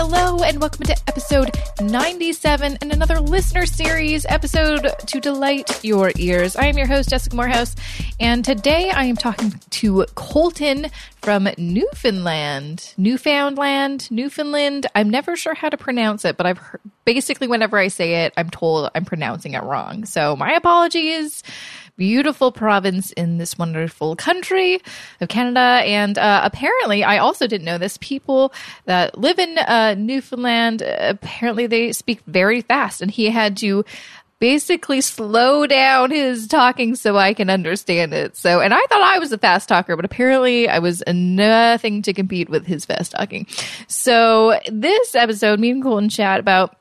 Hello, and welcome to episode 97 and another listener series episode to delight your ears. I am your host, Jessica Moorhouse, and today I am talking to Colton from Newfoundland. Newfoundland, Newfoundland. I'm never sure how to pronounce it, but I've heard, basically, whenever I say it, I'm told I'm pronouncing it wrong. So my apologies beautiful province in this wonderful country of Canada. And uh, apparently, I also didn't know this. People that live in uh, Newfoundland apparently they speak very fast, and he had to basically slow down his talking so I can understand it. So, and I thought I was a fast talker, but apparently I was nothing to compete with his fast talking. So, this episode, me and Colton chat about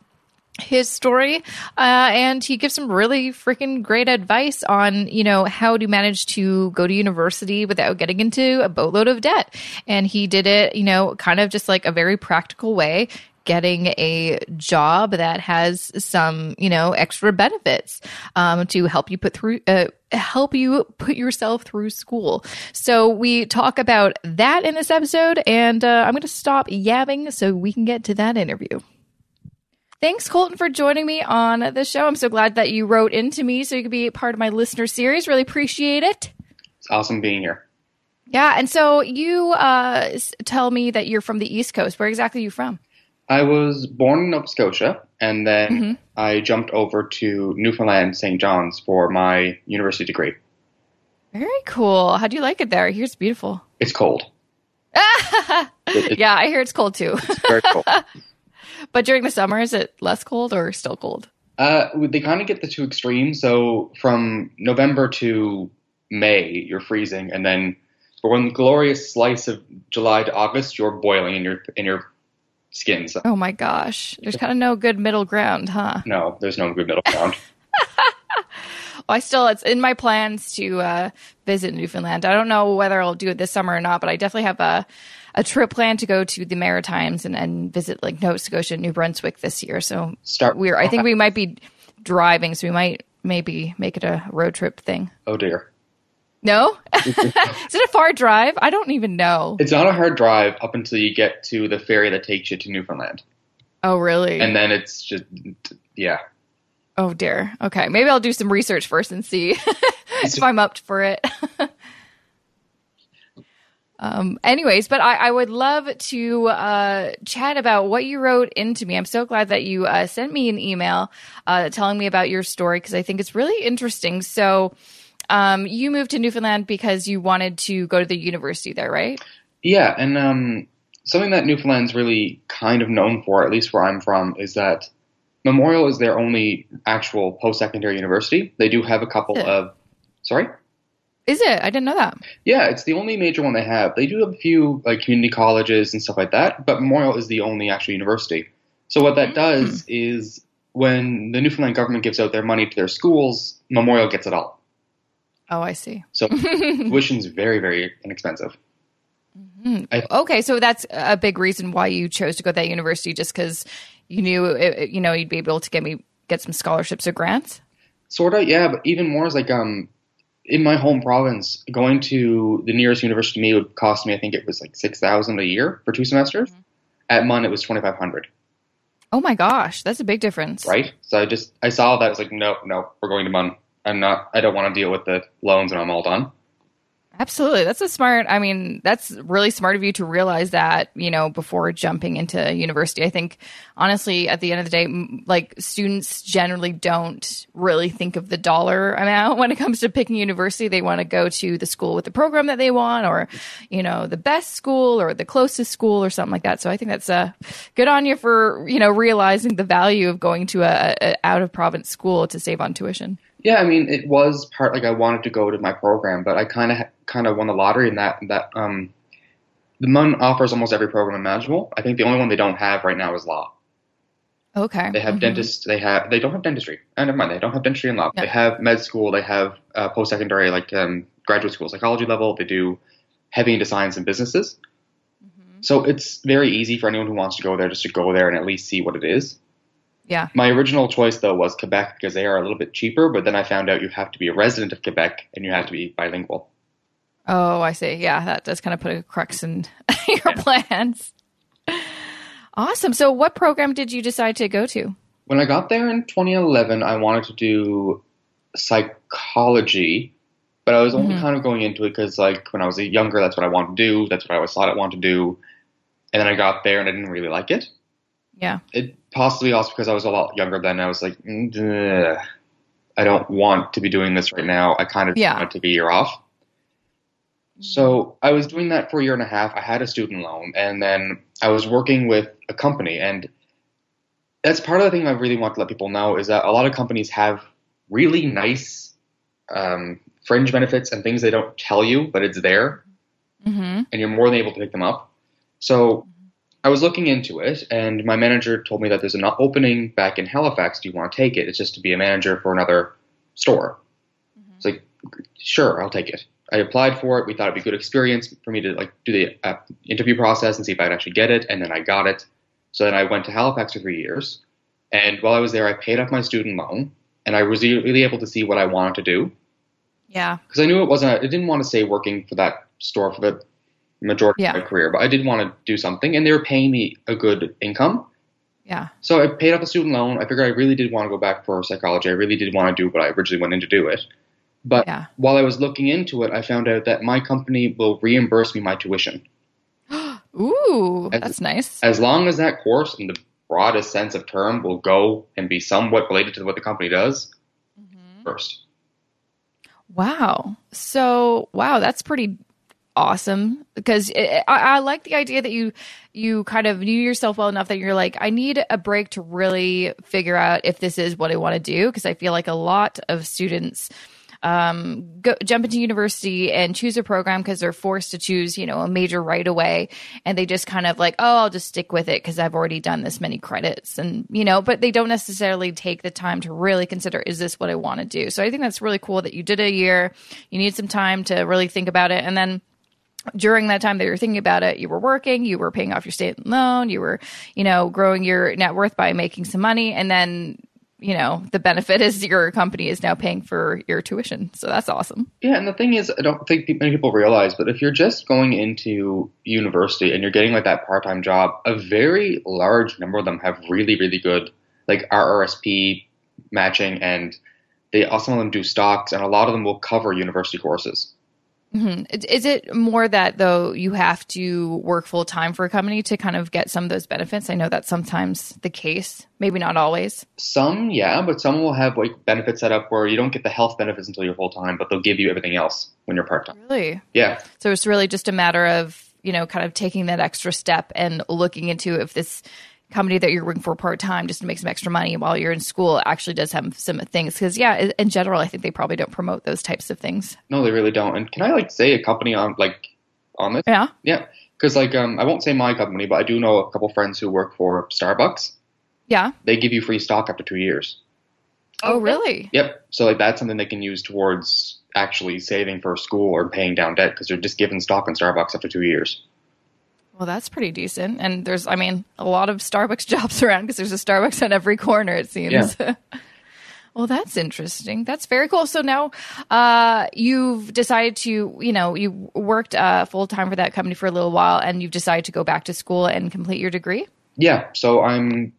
his story uh, and he gives some really freaking great advice on you know how to manage to go to university without getting into a boatload of debt and he did it you know kind of just like a very practical way getting a job that has some you know extra benefits um, to help you put through uh, help you put yourself through school so we talk about that in this episode and uh, i'm going to stop yabbing so we can get to that interview Thanks, Colton, for joining me on the show. I'm so glad that you wrote into me so you could be part of my listener series. Really appreciate it. It's awesome being here. Yeah, and so you uh, tell me that you're from the East Coast. Where exactly are you from? I was born in Nova Scotia, and then mm-hmm. I jumped over to Newfoundland, St. John's for my university degree. Very cool. How do you like it there? Here's beautiful. It's cold. yeah, I hear it's cold too. It's very cold. But during the summer, is it less cold or still cold? Uh, they kind of get the two extremes. So from November to May, you're freezing, and then for one glorious slice of July to August, you're boiling in your in your skin. So. Oh my gosh, there's kind of no good middle ground, huh? No, there's no good middle ground. well, I still it's in my plans to uh, visit Newfoundland. I don't know whether I'll do it this summer or not, but I definitely have a a trip planned to go to the Maritimes and, and visit like Nova Scotia, New Brunswick this year. So start. We're. I think we might be driving, so we might maybe make it a road trip thing. Oh dear. No, is it a far drive? I don't even know. It's not a hard drive up until you get to the ferry that takes you to Newfoundland. Oh, really? And then it's just, yeah. Oh dear. Okay, maybe I'll do some research first and see if I'm up for it. Um, anyways, but I, I, would love to uh, chat about what you wrote into me. I'm so glad that you uh, sent me an email uh, telling me about your story because I think it's really interesting. So, um, you moved to Newfoundland because you wanted to go to the university there, right? Yeah, and um, something that Newfoundland's really kind of known for, at least where I'm from, is that Memorial is their only actual post-secondary university. They do have a couple of, sorry. Is it? I didn't know that. Yeah, it's the only major one they have. They do have a few like community colleges and stuff like that, but Memorial is the only actual university. So what that does mm-hmm. is when the Newfoundland government gives out their money to their schools, Memorial gets it all. Oh, I see. So tuition's very, very inexpensive. Mm-hmm. I, okay, so that's a big reason why you chose to go to that university, just because you knew it, you know you'd be able to get me get some scholarships or grants. Sort of, yeah, but even more is like um in my home province, going to the nearest university to me would cost me, I think it was like six thousand a year for two semesters. Mm-hmm. At MUN, it was twenty five hundred. Oh my gosh, that's a big difference, right? So I just I saw that I was like, no, no, we're going to MUN. I'm not. I don't want to deal with the loans, and I'm all done. Absolutely. That's a smart, I mean, that's really smart of you to realize that, you know, before jumping into university. I think, honestly, at the end of the day, like students generally don't really think of the dollar amount when it comes to picking university. They want to go to the school with the program that they want or, you know, the best school or the closest school or something like that. So I think that's uh, good on you for, you know, realizing the value of going to a, a out of province school to save on tuition. Yeah, I mean, it was part like I wanted to go to my program, but I kind of kind of won the lottery in that that um, the MUN offers almost every program imaginable. I think the only one they don't have right now is law. Okay. They have mm-hmm. dentists. They have. They don't have dentistry. Uh, never mind. They don't have dentistry and law. They have med school. They have uh, post secondary, like um, graduate school psychology level. They do heavy into science and businesses. Mm-hmm. So it's very easy for anyone who wants to go there just to go there and at least see what it is. Yeah. My original choice though was Quebec because they are a little bit cheaper, but then I found out you have to be a resident of Quebec and you have to be bilingual. Oh, I see. Yeah, that does kind of put a crux in your yeah. plans. Awesome. So, what program did you decide to go to? When I got there in 2011, I wanted to do psychology, but I was only Mhm. kind of going into it because, like, when I was younger, that's what I wanted to do. That's what I always thought I wanted to do. And then I got there and I didn't really like it. Yeah. It possibly also because I was a lot younger then. I was like, I don't want to be doing this right now. I kind of Yeah. want to be a year off. So I was doing that for a year and a half. I had a student loan, and then I was working with a company, and that's part of the thing I really want to let people know is that a lot of companies have really nice um, fringe benefits and things they don't tell you, but it's there, Mm-hmm. and you're more than able to pick them up. So I was looking into it, and my manager told me that there's an opening back in Halifax. Do you want to take it? It's just to be a manager for another store. It's like, sure, I'll take it. I applied for it. We thought it'd be a good experience for me to like do the uh, interview process and see if I'd actually get it, and then I got it. So then I went to Halifax for three years, and while I was there, I paid off my student loan, and I was really able to see what I wanted to do Yeah. because I knew it wasn't. I didn't want to stay working for that store for the majority Yeah. of my career, but I did want to do something, and they were paying me a good income. Yeah. So I paid off the student loan. I figured I really did want to go back for psychology. I really did want to do what I originally went in to do it. But Yeah. while I was looking into it, I found out that my company will reimburse me my tuition Ooh, As- that's nice. as long as that course, in the broadest sense of term, will go and be somewhat related to what the company does mm-hmm. first. Wow. So, wow, that's pretty awesome. Because it, I, I like the idea that you you kind of knew yourself well enough that you're like I need a break to really figure out if this is what I want to do. Because I feel like a lot of students um, go, jump into university and choose a program because they're forced to choose, you know, a major right away, and they just kind of like, oh, I'll just stick with it because I've already done this many credits, and you know, but they don't necessarily take the time to really consider, is this what I want to do? So I think that's really cool that you did a year. You need some time to really think about it, and then during that time that you were thinking about it, you were working, you were paying off your student loan, you were, you know, growing your net worth by making some money, and then you know the benefit is your company is now paying for your tuition so that's awesome Yeah, and the thing is, I don't think many people realize, but if you're just going into university and you're getting like that part-time job, a very large number of them have really, really good like RRSP matching, and they some of them do stocks, and a lot of them will cover university courses. Hmm is is it more that though you have to work full time for a company to kind of get some of those benefits? I know that's sometimes the case. Maybe not always. Some, yeah, but some will have like benefits set up where you don't get the health benefits until you're full time, but they'll give you everything else when you're part time. really? Yeah, So it's really just a matter of, you know, kind of taking that extra step and looking into if this company that you're working for part time just to make some extra money while you're in school actually does have some things. Because, yeah, in general, I think they probably don't promote those types of things. no, they really don't. And can I like say a company on like on this? Yeah. Yeah, because like um, I won't say my company, but I do know a couple friends who work for Starbucks. Yeah. They give you free stock after two years. Oh, really? Yep. So like that's something they can use towards actually saving for school or paying down debt because they're just given stock in Starbucks after two years. Well, that's pretty decent. And there's, I mean, a lot of Starbucks jobs around because there's a Starbucks on every corner, it seems. Yeah. well, that's interesting. That's very cool. So now uh, you've decided to, you know, you worked uh, full time for that company for a little while and you've decided to go back to school and complete your degree. Yeah. So I'm.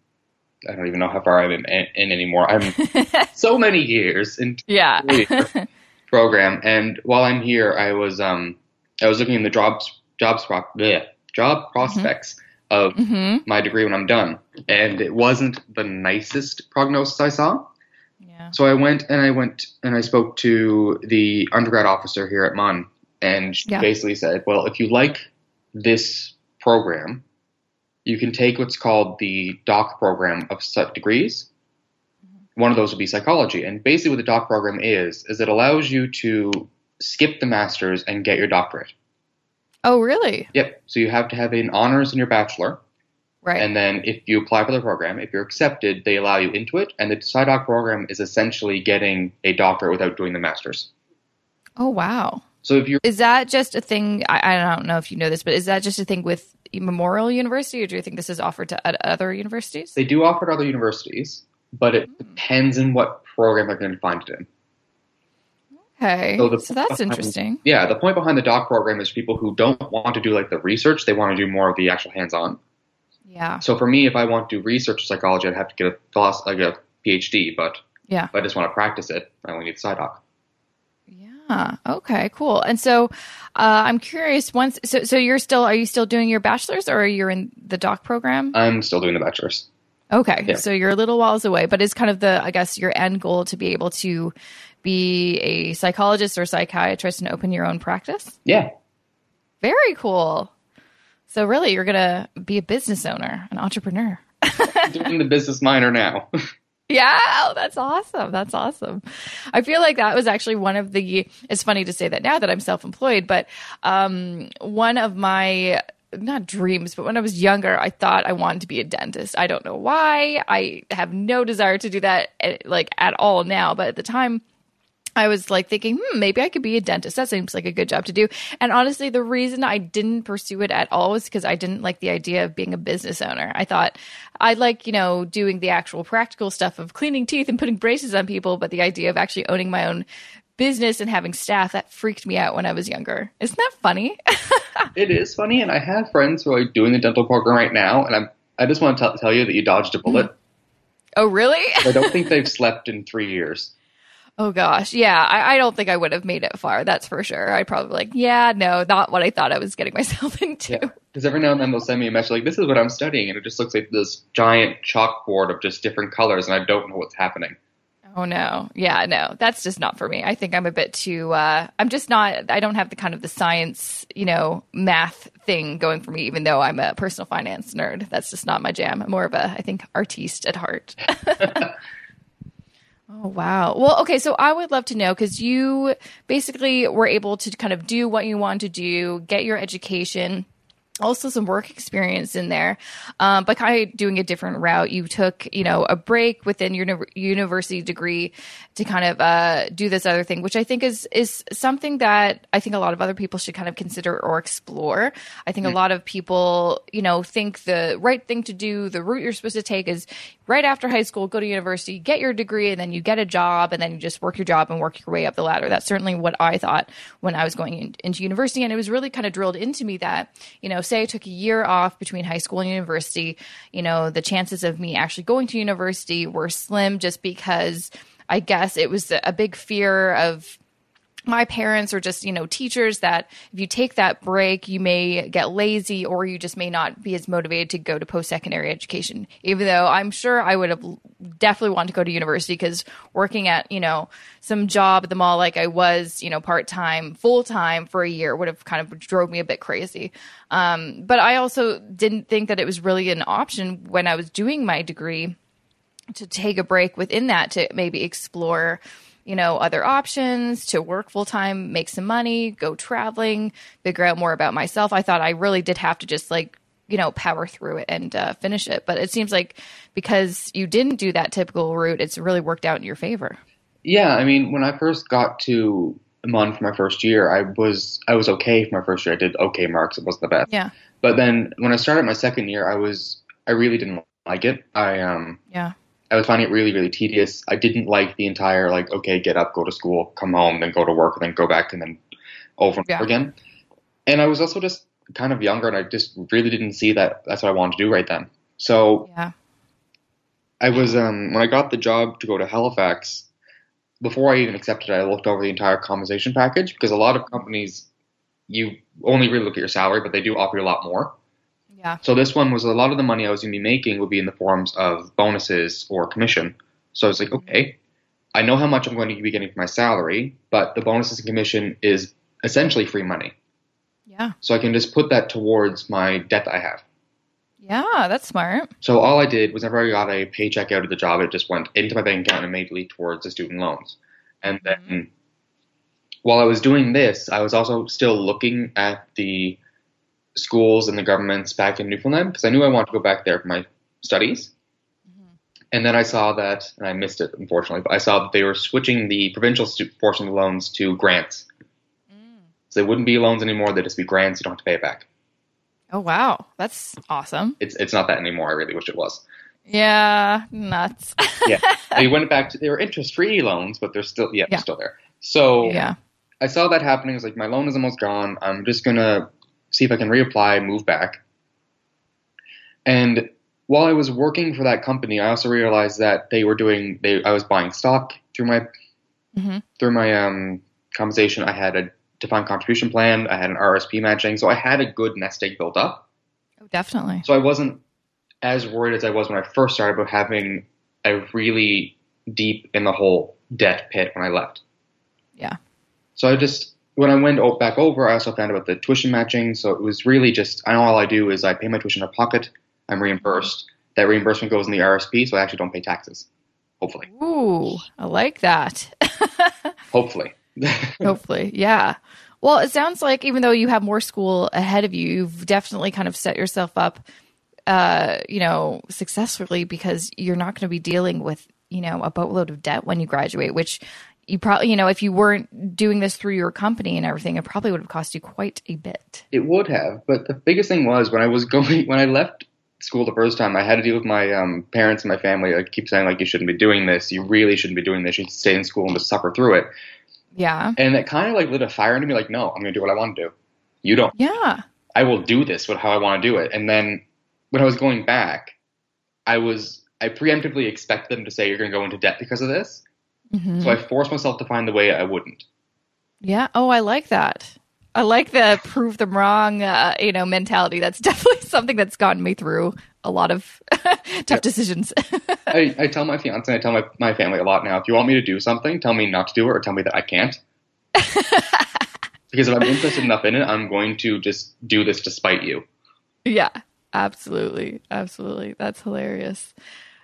I don't even know how far I'm in, in anymore. I'm so many years into Yeah. the program, and while I'm here, I was um I was looking in the jobs jobs bleh, job prospects of hmm my degree when I'm done, and it wasn't the nicest prognosis I saw. Yeah. So I went and I went and I spoke to the undergrad officer here at MUN, and she Yeah. basically said, "Well, if you like this program, you can take what's called the doc program of such degrees. One of those would be psychology, and basically what the doc program is is it allows you to skip the masters and get your doctorate. Oh, really? Yep. So you have to have an honors in your bachelor, Right. and then if you apply for the program, if you're accepted, they allow you into it. And the PsyDoc program is essentially getting a doctorate without doing the masters. oh, wow. So if you're Is that just a thing? I, I don't know if you know this, but is that just a thing with Memorial University, or do you think this is offered to other universities? they do offer at other universities, but it hmm. depends on what program they're going to find it in. Okay, So so, the- that's interesting. Yeah, the point behind the doc program is people who don't want to do like the research; they want to do more of the actual hands-on. Yeah. So for me, if I want to do research psychology, I'd have to get a philosophy, like a PhD. But Yeah. if I just want to practice it, I only need a side doc. Yeah. Okay. Cool. And so, uh, I'm curious. Once, so, so you're still, are you still doing your bachelor's, or are you in the doc program? I'm still doing the bachelor's. Okay. Yeah. So you're a little whiles away, but is kind of the, I guess, your end goal to be able to be a psychologist or psychiatrist and open your own practice? Yeah. Very cool. So really, you're gonna be a business owner, an entrepreneur. doing the business minor now. Yeah, oh, that's awesome. That's awesome. I feel like that was actually one of the. It's funny to say that now that I'm self-employed, but um, one of my not dreams, but when I was younger, I thought I wanted to be a dentist. I don't know why. I have no desire to do that, eh, like at all now. But at the time, I was like thinking, hmm, maybe I could be a dentist. That seems like a good job to do. And honestly, the reason I didn't pursue it at all was because I didn't like the idea of being a business owner. I thought I like, you know, doing the actual practical stuff of cleaning teeth and putting braces on people, but the idea of actually owning my own business and having staff that freaked me out when I was younger. Isn't that funny? it is funny, and I have friends who are doing the dental program right now, and I'm. I just want to tell tell you that you dodged a bullet. oh, really? I don't think they've slept in three years. Oh gosh, yeah. I, I don't think I would have made it far. That's for sure. I'd probably be like, yeah, no, not what I thought I was getting myself into. Yeah. Because every now and then they'll send me a message like, "This is what I'm studying," and it just looks like this giant chalkboard of just different colors, and I don't know what's happening. Oh no, yeah, no, that's just not for me. I think I'm a bit too. Uh, I'm just not. I don't have the kind of the science, you know, math thing going for me. Even though I'm a personal finance nerd, that's just not my jam. I'm more of a, I think, artiste at heart. Oh wow. Well, okay, so I would love to know cuz you basically were able to kind of do what you wanted to do, get your education, also some work experience in there. Um, but kind of doing a different route. You took, you know, a break within your uni- university degree to kind of uh, do this other thing, which I think is is something that I think a lot of other people should kind of consider or explore. I think a lot of people, you know, think the right thing to do, the route you're supposed to take is right after high school, go to university, get your degree, and then you get a job, and then you just work your job and work your way up the ladder. That's certainly what I thought when I was going in, into university, and it was really kind of drilled into me that, you know, say I took a year off between high school and university, you know, the chances of me actually going to university were slim, just because I guess it was a big fear of my parents or just you know teachers that if you take that break you may get lazy or you just may not be as motivated to go to post-secondary education. Even though i'm sure i would have definitely wanted to go to university because working at you know some job at the mall like i was you know part-time full-time for a year would have kind of drove me a bit crazy. Um, but i also didn't think that it was really an option when i was doing my degree to take a break within that to maybe explore you know, other options to work full time, make some money, go traveling, figure out more about myself. I thought I really did have to just like, you know, power through it and uh, finish it. But it seems like because you didn't do that typical route, it's really worked out in your favor. Yeah, I mean, when I first got to MUN for my first year, I was I was okay for my first year. I did okay marks. It wasn't the best. Yeah. But then when I started my second year, I was I really didn't like it. I um Yeah. I was finding it really, really tedious. I didn't like the entire like, okay, get up, go to school, come home, then go to work, and then go back, and then over and Yeah. over again. And I was also just kind of younger, and I just really didn't see that that's what I wanted to do right then. So Yeah. I was um when I got the job to go to Halifax. Before I even accepted it, I looked over the entire compensation package because a lot of companies you only really look at your salary, but they do offer you a lot more. Yeah. So this one was a lot of the money I was going to be making would be in the forms of bonuses or commission. So I was like, mm-hmm. okay, I know how much I'm going to be getting for my salary, but the bonuses and commission is essentially free money. Yeah. So I can just put that towards my debt that I have. Yeah. That's smart. So all I did was whenever I got a paycheck out of the job, it just went into my bank account and immediately towards the student loans. And mm-hmm. then while I was doing this, I was also still looking at the schools and the governments back in Newfoundland because I knew I wanted to go back there for my studies. Mm-hmm. And then I saw that, and I missed it unfortunately, but I saw that they were switching the provincial stu- portion of the loans to grants. Mm. So they wouldn't be loans anymore; they'd just be grants. You don't have to pay it back. Oh, wow. That's awesome. It's it's not that anymore. I really wish it was. Yeah. Nuts. Yeah, they went back to they were interest free loans, but they're still yeah, Yeah. they're still there. So yeah. I saw that happening. I was like, my loan is almost gone. I'm just gonna see if I can reapply, move back. And while I was working for that company, I also realized that they were doing they I was buying stock through my Mhm. through my um compensation. I had a defined contribution plan, I had an RSP matching, so I had a good nest egg built up. Oh, definitely. So I wasn't as worried as I was when I first started about having a really deep in the hole debt pit when I left. Yeah. So I just when I went back over, I also found about the tuition matching. So it was really just I know all I do is I pay my tuition out of pocket. I'm reimbursed. That reimbursement goes in the RSP, so I actually don't pay taxes. Hopefully, Ooh, I like that. hopefully. Hopefully, yeah. Well, it sounds like even though you have more school ahead of you, you've definitely kind of set yourself up, uh, you know, successfully because you're not going to be dealing with, you know, a boatload of debt when you graduate, which you probably, you know, if you weren't doing this through your company and everything, it probably would have cost you quite a bit. It would have, but the biggest thing was when I was going when I left school the first time, I had to deal with my um, parents and my family. i keep saying like you shouldn't be doing this. You really shouldn't be doing this. You should stay in school and just suffer through it. Yeah. And that kind of like lit a fire into me. Like no, I'm gonna do what I want to do. You don't. Yeah. I will do this with how I want to do it. And then when I was going back, I was I preemptively expected them to say you're gonna go into debt because of this. Mhm. So I forced myself to find the way I wouldn't. Yeah. Oh, I like that. I like the prove them wrong, uh, you know, mentality. That's definitely something that's gotten me through a lot of tough decisions. I, I tell my fiance and I tell my, my family a lot now, if you want me to do something, tell me not to do it or tell me that I can't. because if I'm interested enough in it, I'm going to just do this despite you. yeah, absolutely. Absolutely. That's hilarious.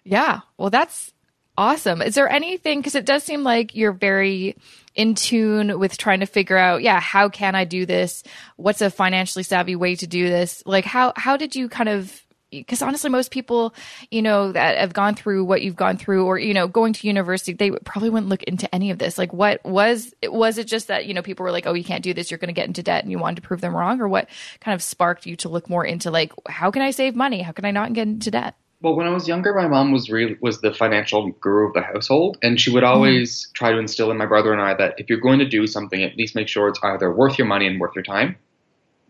Yeah. Well, that's awesome. Is there anything, because it does seem like you're very in tune with trying to figure out, yeah, how can I do this? What's a financially savvy way to do this? Like, how, how did you kind of, because honestly, most people, you know, that have gone through what you've gone through, or you know, going to university, they probably wouldn't look into any of this. Like, what was was it? Just that you know, people were like, "Oh, you can't do this. You're going to get into debt," and you wanted to prove them wrong, or what kind of sparked you to look more into like, how can I save money? How can I not get into debt? Well, when I was younger, my mom was was the financial guru of the household, and she would always try to instill in my brother and I that if you're going to do something, at least make sure it's either worth your money and worth your time.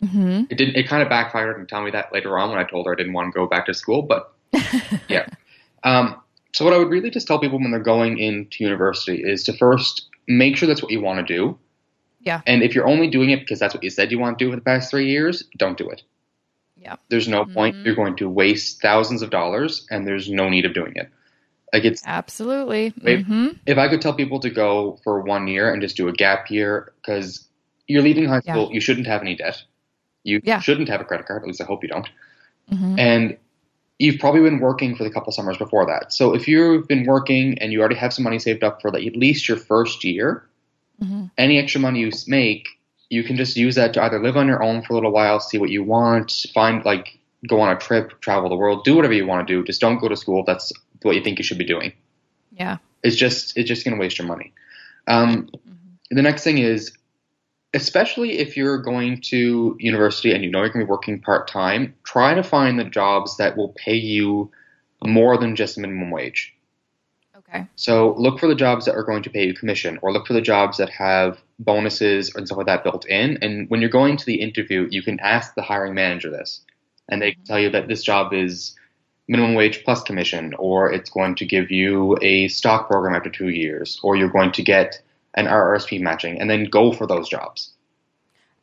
Mm-hmm. It didn't. It kind of backfired and tell me that later on when I told her I didn't want to go back to school. But yeah. Um, so what I would really just tell people when they're going into university is to first make sure that's what you want to do. Yeah. And if you're only doing it because that's what you said you want to do for the past three years, don't do it. Yeah. There's no point. Mhm. You're going to waste thousands of dollars, and there's no need of doing it. Like it's Absolutely. Wait. hmm if I could tell people to go for one year and just do a gap year because you're leaving high Yeah. school, you shouldn't have any debt. You Yeah. shouldn't have a credit card. At least I hope you don't. hmm And you've probably been working for the couple summers before that. So if you've been working and you already have some money saved up for like at least your first year, hmm any extra money you make, you can just use that to either live on your own for a little while, see what you want, find like go on a trip, travel the world, do whatever you want to do. Just don't go to school. That's what you think you should be doing. Yeah. It's just it's just going to waste your money. Um, Mhm. the next thing is, especially if you're going to university and you know you're going to be working part time, try to find the jobs that will pay you more than just minimum wage. Okay. So look for the jobs that are going to pay you commission, or look for the jobs that have bonuses and stuff like that built in. And when you're going to the interview, you can ask the hiring manager this, and they can tell you that this job is minimum wage plus commission, or it's going to give you a stock program after two years, or you're going to get an RRSP matching, and then go for those jobs.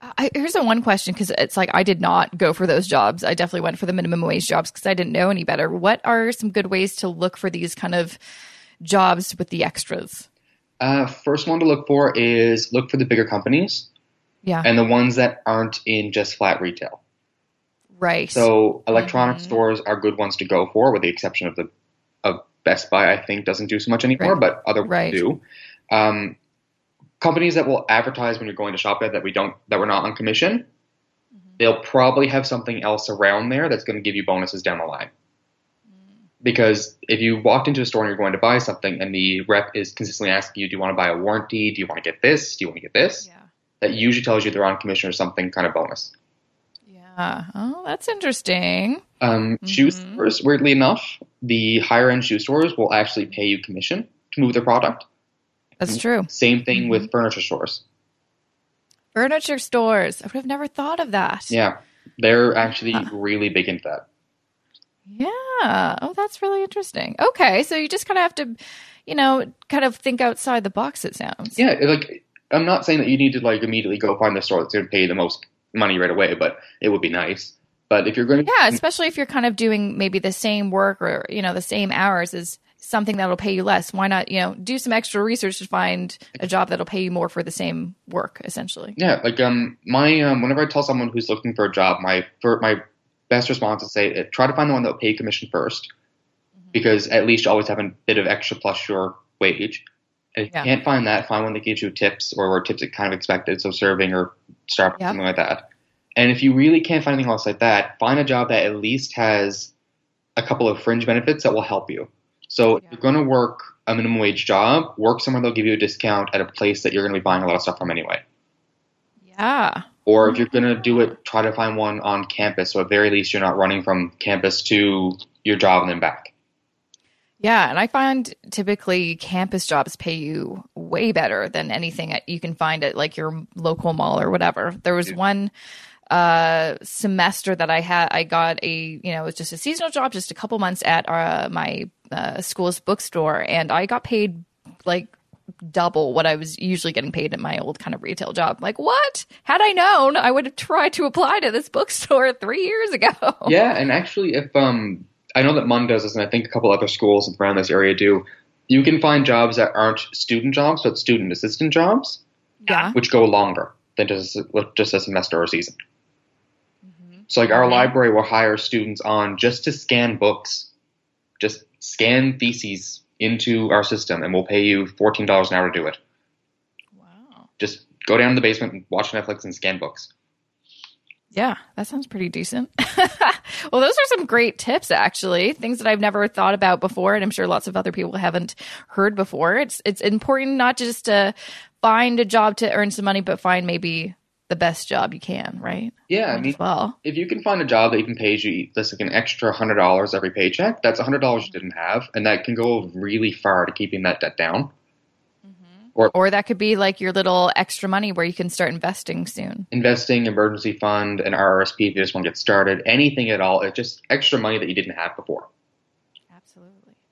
I, here's a one question because it's like I did not go for those jobs. I definitely went for the minimum wage jobs because I didn't know any better. What are some good ways to look for these kind of jobs with the extras? Uh, first one to look for is look for the bigger companies Yeah. and the ones that aren't in just flat retail. right. So electronic Mhm. stores are good ones to go for, with the exception of the of Best Buy. I think doesn't do so much anymore, Right. but other Right. do. Um, companies that will advertise when you're going to shop at that we don't that we're not on commission, Mm-hmm. they'll probably have something else around there that's going to give you bonuses down the line. Because if you walked into a store and you're going to buy something, and the rep is consistently asking you, "Do you want to buy a warranty? Do you want to get this? Do you want to get this?" yeah. That usually tells you they're on commission or something kind of bonus. Yeah. Oh, that's interesting. Um, Shoe Mhm. stores, weirdly enough, the higher end shoe stores will actually pay you commission to move their product. That's true. Same thing Mhm. with furniture stores. Furniture stores. I would have never thought of that. Yeah, they're actually Huh. really big into that. Yeah. Oh, that's really interesting. Okay. So you just kind of have to, you know, kind of think outside the box, it sounds. Yeah. Like, I'm not saying that you need to like immediately go find the store that's going to pay you the most money right away, but it would be nice. But if you're going to. Yeah. Especially if you're kind of doing maybe the same work or, you know, the same hours as something that'll pay you less. Why not, you know, do some extra research to find a job that'll pay you more for the same work, essentially? Yeah. Like, um, my, um, whenever I tell someone who's looking for a job, my, for my, best response is say try to find the one that will pay commission 1st mm-hmm. because at least you always have a bit of extra plus your wage. And if yeah. you can't find that, find one that gives you tips or where tips are kind of expected, so serving or Starbucks, yep. something like that. And if you really can't find anything else like that, find a job that at least has a couple of fringe benefits that will help you. So yeah. if you're going to work a minimum wage job, work somewhere they'll give you a discount at a place that you're going to be buying a lot of stuff from anyway. Yeah. Or if you're going to do it, try to find one on campus. So at very least, you're not running from campus to your job and then back. Yeah, and I find typically campus jobs pay you way better than anything you can find at like your local mall or whatever. There was one uh, semester that I had, I got a, you know, it was just a seasonal job, just a couple months at uh, my uh, school's bookstore, and I got paid like double what I was usually getting paid at my old kind of retail job. Like, what? Had I known, I would have tried to apply to this bookstore three years ago. Yeah, and actually, if um, I know that MUN does this, and I think a couple other schools around this area do. You can find jobs that aren't student jobs, but student assistant jobs, yeah, which go longer than just just a semester or season. Mm-hmm. So, like our mm-hmm. library will hire students on just to scan books, just scan theses into our system, and we'll pay you fourteen dollars an hour to do it. Wow! Just go down to the basement and watch Netflix and scan books. Yeah, that sounds pretty decent. well, those are some great tips, actually. Things that I've never thought about before, and I'm sure lots of other people haven't heard before. It's it's important not just to find a job to earn some money, but find maybe the best job you can, right? Yeah, I mean, well, if you can find a job that even pays you just like an extra hundred dollars every paycheck, that's a hundred dollars you didn't have, and that can go really far to keeping that debt down. Mm-hmm. Or, or that could be like your little extra money where you can start investing soon. Investing, emergency fund, an RRSP if you just want to get started, anything at all. It's just extra money that you didn't have before.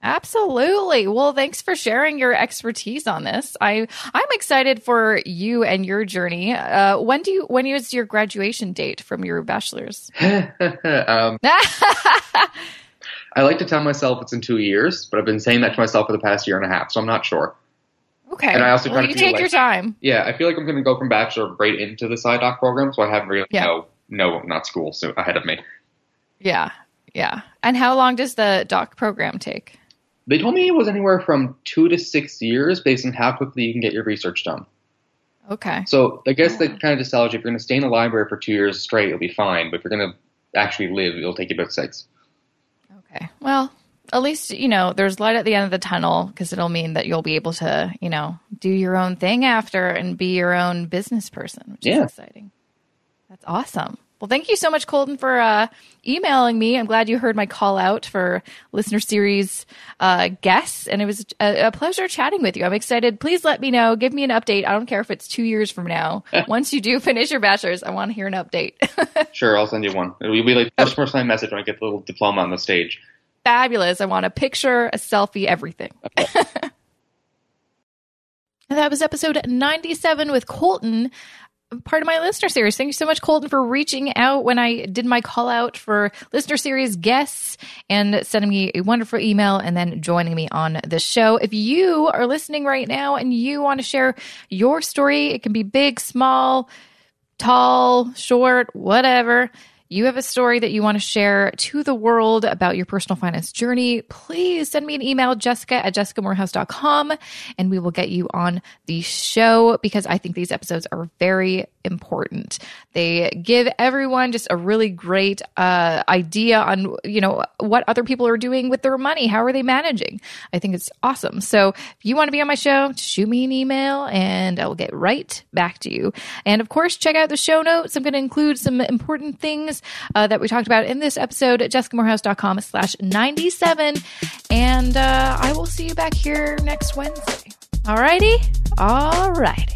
Absolutely. Well, thanks for sharing your expertise on this. I I'm excited for you and your journey. Uh, when do you when is your graduation date from your bachelor's? um, I like to tell myself it's in two years, but I've been saying that to myself for the past year and a half, so I'm not sure. Okay. And I also well, kind of you take like, your time. Yeah, I feel like I'm going to go from bachelor right into the side doc program, so I have really yeah. no no not school so ahead of me. Yeah, yeah. And how long does the doc program take? They told me it was anywhere from two to six years, based on how quickly you can get your research done. Okay. So I guess yeah. that kind of just tells you if you're going to stay in the library for two years straight, you'll be fine. But if you're going to actually live, it'll take you about six. Okay. Well, at least you know there's light at the end of the tunnel because it'll mean that you'll be able to you know do your own thing after and be your own business person which yeah. is exciting that's awesome well thank you so much colton for uh, emailing me. I'm glad you heard my call out for listener series uh, guests and it was a, a, pleasure chatting with you. I'm excited. Please let me know. Give me an update. I don't care if it's two years from now. Once you do finish your bachelor's i want to hear an update. Sure i'll send you one. It'll be like first person message when i get the little diploma on the stage. Fabulous. I want a picture, a selfie, everything. and that was episode 97 with Colton, part of my listener series. Thank you so much, Colton, for reaching out when I did my call out for listener series guests and sending me a wonderful email and then joining me on the show. If you are listening right now and you want to share your story, it can be big, small, tall, short, whatever you have a story that you want to share to the world about your personal finance journey, please send me an email, jessica at jessicamoorhouse.com, and we will get you on the show because I think these episodes are very important. They give everyone just a really great uh, idea on, you know, what other people are doing with their money. How are they managing? I think it's awesome. So if you want to be on my show, shoot me an email and I will get right back to you. And of course, check out the show notes. I'm going to include some important things uh, that we talked about in this episode at jessicamoorhouse.com slash 97. And uh, I will see you back here next Wednesday. Alrighty? Alrighty.